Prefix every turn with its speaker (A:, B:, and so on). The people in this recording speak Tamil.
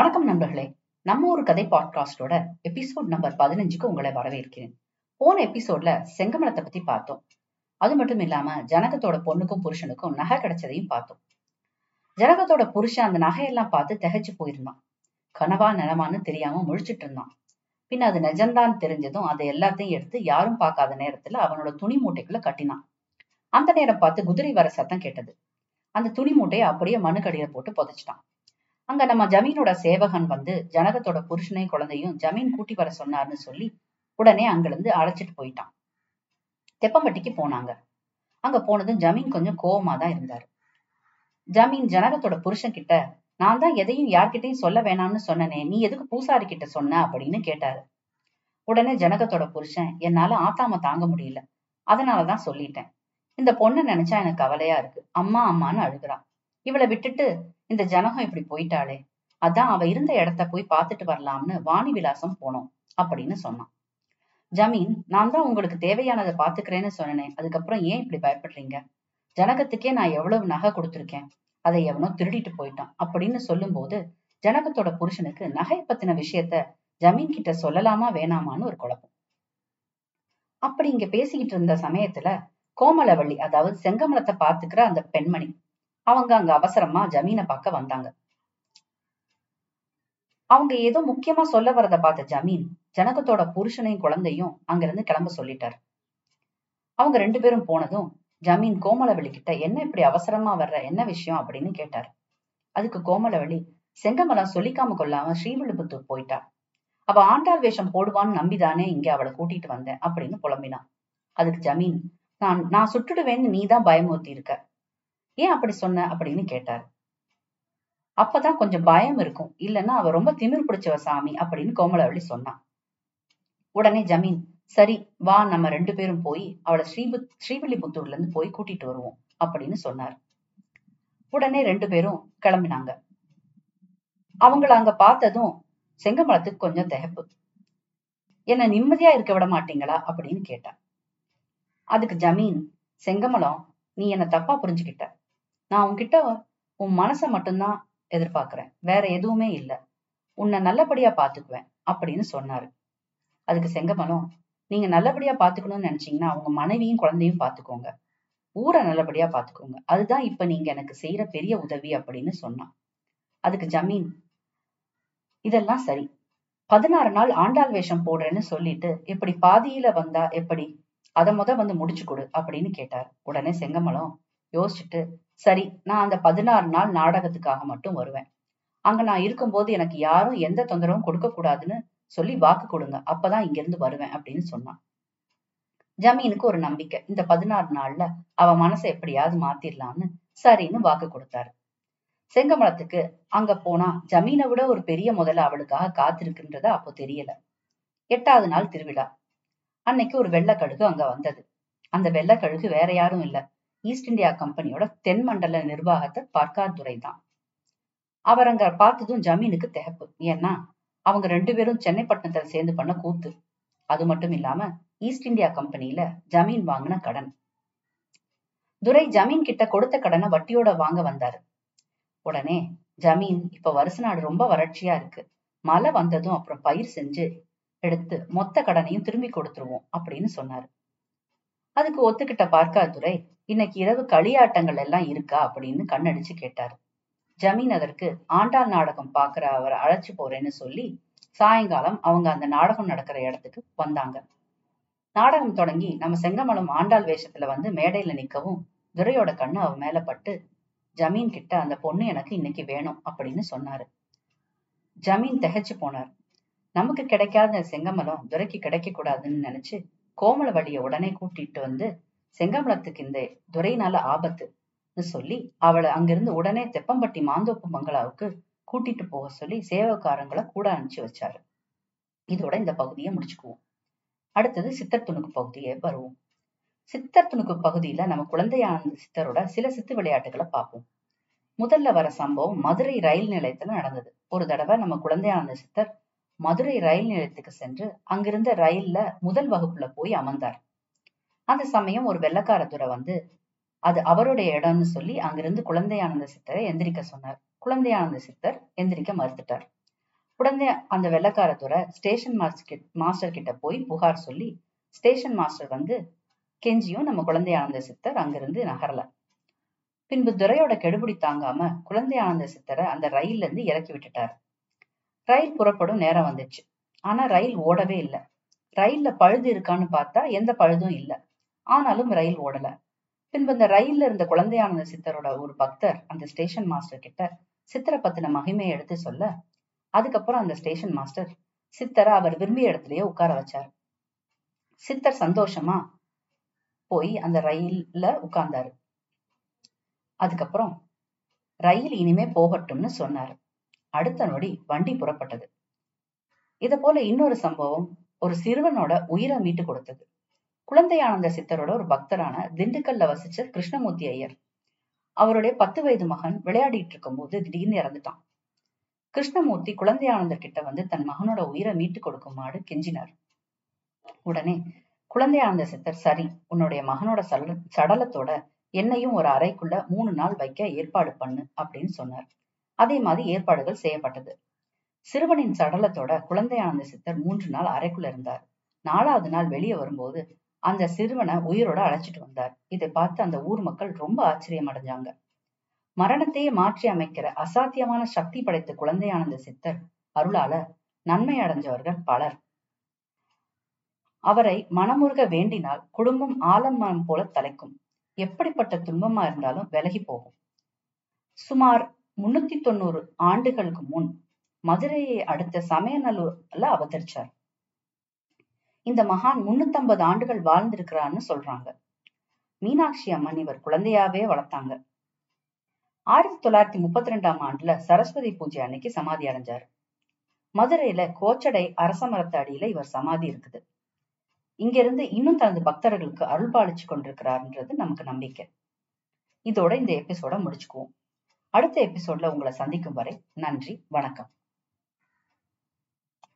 A: வணக்கம் நண்பர்களே. நம்ம ஒரு கதை பாட்காஸ்டோட எபிசோட் நம்பர் பதினஞ்சுக்கு உங்களை வரவேற்கிறேன். போன எபிசோட்ல செங்கமலத்தை பத்தி பார்த்தோம். அது மட்டும் இல்லாம ஜனகத்தோட பொண்ணுக்கும் புருஷனுக்கும் நகை கிடைச்சதையும் பார்த்தோம். ஜனகத்தோட புருஷன் அந்த நகையெல்லாம் பார்த்து திகைச்சு போயிருந்தான். கனவா நிலமான்னு தெரியாம முழிச்சிட்டு இருந்தான். பின் அது நிஜம்தான் தெரிஞ்சதும் அதை எல்லாத்தையும் எடுத்து யாரும் பார்க்காத நேரத்துல அவனோட துணி மூட்டைக்குள்ள கட்டினான். அந்த நேரம் பார்த்து குதிரை வர சத்தம் கேட்டது. அந்த துணி மூட்டையை அப்படியே மண்ணுக்கடியில போட்டு புதைச்சிட்டான். அங்க நம்ம ஜமீனோட சேவகன் வந்து ஜனகத்தோட புருஷனையும் குழந்தையும் ஜமீன் கூட்டி வர சொன்னார்னு சொல்லி உடனே அங்கிருந்து அழைச்சிட்டு போயிட்டான். தெப்பம்பட்டிக்கு போனாங்க. அங்க போனதும் ஜமீன் கொஞ்சம் கோவமா தான் இருந்தாரு. ஜமீன் ஜனகத்தோட புருஷன் கிட்ட நான் தான் எதையும் யார்கிட்டயும் சொல்ல வேணாம்னு சொன்னனே நீ எதுக்கு பூசாரி கிட்ட சொன்ன? அப்படின்னு கேட்டாரு. உடனே ஜனகத்தோட புருஷன் என்னால ஆத்தாம தாங்க முடியல. அதனாலதான் சொல்லிட்டேன். இந்த பொண்ணை நினைச்சா எனக்கு கவலையா இருக்கு. அம்மா அம்மான்னு அழுகுறான் இவளை விட்டுட்டு இந்த ஜனகம் இப்படி போயிட்டாளே. அதான் அவ இருந்த இடத்த போய் பார்த்துட்டு வரலாம்னு வாணி விலாசம் போனோம் அப்படின்னு சொன்னான். ஜமீன் நான் தான் உங்களுக்கு தேவையானதை பாத்துக்கிறேன்னு சொன்னேன் அதுக்கப்புறம் ஏன் இப்படி பயப்படுறீங்க? ஜனகத்துக்கே நான் எவ்வளவு நகை கொடுத்துருக்கேன் அதை எவனோ திருடிட்டு போயிட்டான் அப்படின்னு சொல்லும் போது ஜனகத்தோட புருஷனுக்கு நகை பத்தின விஷயத்த ஜமீன் கிட்ட சொல்லலாமா வேணாமான்னு ஒரு குழப்பம். அப்படி இங்க பேசிக்கிட்டு இருந்த சமயத்துல கோமலவள்ளி அதாவது செங்கமலத்தை பாத்துக்கிற அந்த பெண்மணி அவங்க அங்க அவசரமா ஜமீனை பார்க்க வந்தாங்க. அவங்க ஏதோ முக்கியமா சொல்ல வரத பார்த்த ஜமீன் ஜனகத்தோட புருஷனையும் குழந்தையும் அங்கிருந்து கிளம்ப சொல்லிட்டாரு. அவங்க ரெண்டு பேரும் போனதும் ஜமீன் கோமலவெளி கிட்ட என்ன இப்படி அவசரமா வர்ற? என்ன விஷயம்? அப்படின்னு கேட்டாரு. அதுக்கு கோமலவெளி செங்கமலம் சொல்லிக்காம கொள்ளாம ஸ்ரீவில்லிபுத்தூர் போயிட்டா. அவ ஆண்டாள் வேஷம் போடுவான்னு நம்பிதானே இங்க அவளை கூட்டிட்டு வந்தேன் அப்படின்னு புலம்பினான். அதுக்கு ஜமீன் நான் நான் சுட்டுடுவேன்னு நீ தான் பயமுறுத்தி இருக்க ஏன் அப்படி சொன்ன அப்படின்னு கேட்டாரு. அப்பதான் கொஞ்சம் பயம் இருக்கும். இல்லைன்னா அவ ரொம்ப திமிர் பிடிச்சவ சாமி அப்படின்னு கோமலவள்ளி சொன்னான். உடனே ஜமீன் சரி வா நம்ம ரெண்டு பேரும் போய் அவளை ஸ்ரீபு ஸ்ரீவில்லிபுத்தூர்ல இருந்து போய் கூட்டிட்டு வருவோம் அப்படின்னு சொன்னார். உடனே ரெண்டு பேரும் கிளம்பினாங்க. அவங்கள அங்க பார்த்ததும் செங்கமலத்துக்கு கொஞ்சம் திகப்பு. என்ன நிம்மதியா இருக்க விட மாட்டீங்களா? அப்படின்னு கேட்டா. அதுக்கு ஜமீன் செங்கமலம் நீ என்ன தப்பா புரிஞ்சுக்கிட்ட. நான் உன்கிட்ட உன் மனச மட்டும்தான் எதிர்பார்க்கிறேன். வேற எதுவுமே இல்ல. உன்னை நல்லபடியா பாத்துக்குவேன் அப்படின்னு சொன்னாரு. அதுக்கு செங்கமலம் நீங்க நல்லபடியா பாத்துக்கணும்னு நினைச்சீங்கன்னா அவங்க மனைவியும் குழந்தையும் பாத்துக்கோங்க ஊரை நல்லபடியா பாத்துக்கோங்க அதுதான் இப்ப நீங்க எனக்கு செய்யற பெரிய உதவி அப்படின்னு சொன்னான். அதுக்கு ஜமீன். இதெல்லாம் சரி. பதினாறு நாள் ஆண்டாள் வேஷம் போடுறேன்னு சொல்லிட்டு இப்படி பாதியில வந்தா எப்படி? அத முத வந்து முடிச்சு கொடு அப்படின்னு கேட்டார். உடனே செங்கமலம் யோசிச்சுட்டு சரி நான் அந்த பதினாறு நாள் நாடகத்துக்காக மட்டும் வருவேன். அங்க நான் இருக்கும்போது எனக்கு யாரும் எந்த தொந்தரவும் கொடுக்க கூடாதுன்னு சொல்லி வாக்கு கொடுங்க. அப்பதான் இங்கிருந்து வருவேன் அப்படின்னு சொன்னான். ஜமீனுக்கு ஒரு நம்பிக்கை. இந்த பதினாறு நாள்ல அவ மனசை எப்படியாவது மாத்திரலாம்னு சரின்னு வாக்கு கொடுத்தாரு. செங்கமலத்துக்கு அங்க போனா ஜமீனை விட ஒரு பெரிய முதல்ல அவளுக்காக காத்திருக்குன்றத அப்போ தெரியல. எட்டாவது நாள் திருவிழா. அன்னைக்கு ஒரு வெள்ளக்கழுகு அங்க வந்தது. அந்த வெள்ளக்கழுகு வேற யாரும் இல்ல. ஈஸ்ட் இந்தியா கம்பெனியோட தென் மண்டல நிர்வாகத்தை பார்க்காதுரை தான். அவர் அங்க பார்த்ததும் ஜமீனுக்கு திகப்பு. ஏன்னா அவங்க ரெண்டு பேரும் சென்னை பட்டணத்துல சேர்ந்து பண்ண கூத்து. அது மட்டும் இல்லாம ஈஸ்ட் இந்தியா கம்பெனில ஜமீன் வாங்கின கடன். துரை ஜமீன் கிட்ட கொடுத்த கடனை வட்டியோட வாங்க வந்தாரு. உடனே ஜமீன் இப்ப வருஷ நாடு ரொம்ப வறட்சியா இருக்கு. மழை வந்ததும் அப்புறம் பயிர் செஞ்சு எடுத்து மொத்த கடனையும் திரும்பி கொடுத்துருவோம் அப்படின்னு சொன்னாரு. அதுக்கு ஒத்துக்கிட்ட பார்க்காதுரை இன்னைக்கு இரவு களியாட்டங்கள் எல்லாம் இருக்கா? அப்படின்னு கண்ணடிச்சு கேட்டாரு. ஜமீன் அதற்கு ஆண்டாள் நாடகம் பாக்குற அவரை அழைச்சு போறேன்னு சொல்லி சாயங்காலம் அவங்க அந்த நாடகம் நடக்கிற இடத்துக்கு வந்தாங்க. நாடகம் தொடங்கி நம்ம செங்கமலம் ஆண்டாள் வேஷத்துல வந்து மேடையில நிக்கவும் துரையோட கண்ணு அவ மேல பட்டு ஜமீன் கிட்ட அந்த பொண்ணு எனக்கு இன்னைக்கு வேணும் அப்படின்னு சொன்னாரு. ஜமீன் திகைச்சு போனார். நமக்கு கிடைக்காத செங்கமலம் துரைக்கு கிடைக்க கூடாதுன்னு நினைச்சு கோமலவழிய உடனே கூட்டிட்டு வந்து செங்கமலத்துக்கு இந்த துரையினால ஆபத்துன்னு சொல்லி அவளை அங்கிருந்து உடனே தெப்பம்பட்டி மாந்தோப்பு மங்களாவுக்கு கூட்டிட்டு போக சொல்லி சேவக்காரங்களை கூட அனுப்பிச்சு வச்சாரு. இதோட இந்த பகுதியை முடிச்சுக்குவோம். அடுத்தது சித்தர் துணுக்கு பகுதியை வருவோம். சித்தர் துணுக்கு பகுதியில நம்ம குழந்தையானந்த சித்தரோட சில சித்து விளையாட்டுகளை பார்ப்போம். முதல்ல வர சம்பவம் மதுரை ரயில் நிலையத்துல நடந்தது. ஒரு தடவை நம்ம குழந்தையானந்த சித்தர் மதுரை ரயில் நிலையத்துக்கு சென்று அங்கிருந்த ரயில்ல முதல் வகுப்புல போய் அமர்ந்தார். அந்த சமயம் ஒரு வெள்ளக்கார துறை வந்து அது அவருடைய இடம்னு சொல்லி அங்கிருந்து குழந்தையானந்த சித்தரை எந்திரிக்க சொன்னார். குழந்தையானந்த சித்தர் எந்திரிக்க மறுத்துட்டார். உடனே அந்த வெள்ளக்கார துறை ஸ்டேஷன் மாஸ்டர் மாஸ்டர் கிட்ட போய் புகார் சொல்லி ஸ்டேஷன் மாஸ்டர் வந்து கெஞ்சியும் நம்ம குழந்தை ஆனந்த சித்தர் அங்கிருந்து நகரல. பின்பு துரையோட கெடுபிடி தாங்காம குழந்தை ஆனந்த சித்தரை அந்த ரயில்ல இருந்து இறக்கி விட்டுட்டார். ரயில் புறப்படும் நேரம் வந்துச்சு. ஆனா ரயில் ஓடவே இல்லை. ரயில்ல பழுது இருக்கான்னு பார்த்தா எந்த பழுதும் இல்லை. ஆனாலும் ரயில் ஓடல. பின்பு இந்த ரயில்ல இருந்த குழந்தையானந்த சித்தரோட ஒரு பக்தர் அந்த ஸ்டேஷன் மாஸ்டர் கிட்ட சித்தரை பத்தின மகிமையை எடுத்து சொல்ல அதுக்கப்புறம் அந்த ஸ்டேஷன் மாஸ்டர் சித்தரை அவர் விரும்பிய இடத்துலயே உட்கார வச்சார். சித்தர் சந்தோஷமா போய் அந்த ரயில்ல உட்கார்ந்தாரு. அதுக்கப்புறம் ரயில் இனிமே போகட்டும்னு சொன்னாரு. அடுத்த நொடி வண்டி புறப்பட்டது. இத போல இன்னொரு சம்பவம் ஒரு சிறுவனோட உயிரை மீட்டு கொடுத்தது. குழந்தையானந்த சித்தரோட ஒரு பக்தரான திண்டுக்கல்ல வசிச்ச கிருஷ்ணமூர்த்தி ஐயர். அவருடைய பத்து வயது மகன் விளையாடிட்டு இருக்கும் போது திடீர்னு இறந்துட்டான். கிருஷ்ணமூர்த்தி குழந்தையானந்தர் கிட்ட வந்து தன் மகனோட உயிரை மீட்டு கொடுக்குமாறு கெஞ்சினார். உடனே குழந்தையானந்த சித்தர் சரி. உன்னுடைய மகனோட சடல சடலத்தோட என்னையும் ஒரு அறைக்குள்ள மூணு நாள் வைக்க ஏற்பாடு பண்ணு அப்படின்னு சொன்னார். அதே மாதிரி ஏற்பாடுகள் செய்யப்பட்டது. சிறுவனின் சடலத்தோட குழந்தையானந்த சித்தர் மூன்று நாள் அறைக்குள்ள இருந்தார். நாலாவது நாள் வெளியே வரும்போது அந்த சிறுவனை உயிரோட அழைச்சிட்டு வந்தார். இதை பார்த்து அந்த ஊர் மக்கள் ரொம்ப ஆச்சரியம் அடைஞ்சாங்க. மரணத்தையே மாற்றி அமைக்கிற அசாத்தியமான சக்தி படைத்த குழந்தையானந்த சித்தர் அருளால நன்மை அடைஞ்சவர்கள் பலர். அவரை மனமுருக வேண்டினால் குடும்பம் ஆலமரம் போல தலைக்கும். எப்படிப்பட்ட துன்பமா இருந்தாலும் விலகி போகும். சுமார் முன்னூத்தி தொண்ணூறு ஆண்டுகளுக்கு முன் மதுரையை அடுத்த சமயநல்லூர்ல அவதரிச்சார். இந்த மகான் முன்னூத்தம்பது ஆண்டுகள் வாழ்ந்திருக்கிறான்னு சொல்றாங்க. மீனாட்சி அம்மன் இவர் குழந்தையாவே வளர்த்தாங்க. ஆயிரத்தி தொள்ளாயிரத்தி முப்பத்தி ரெண்டாம் ஆண்டுல சரஸ்வதி பூஜை அன்னைக்கு சமாதி அடைஞ்சார். மதுரையில கோச்சடை அரச மரத்து அடியில இவர் சமாதி இருக்குது. இங்க இருந்து இன்னும் தனது பக்தர்களுக்கு அருள் பாலிச்சு கொண்டிருக்கிறார்ன்றது நமக்கு நம்பிக்கை. இதோட இந்த எபிசோட முடிச்சுக்குவோம். அடுத்த எபிசோட்ல உங்களை சந்திக்கும் வரை நன்றி வணக்கம்.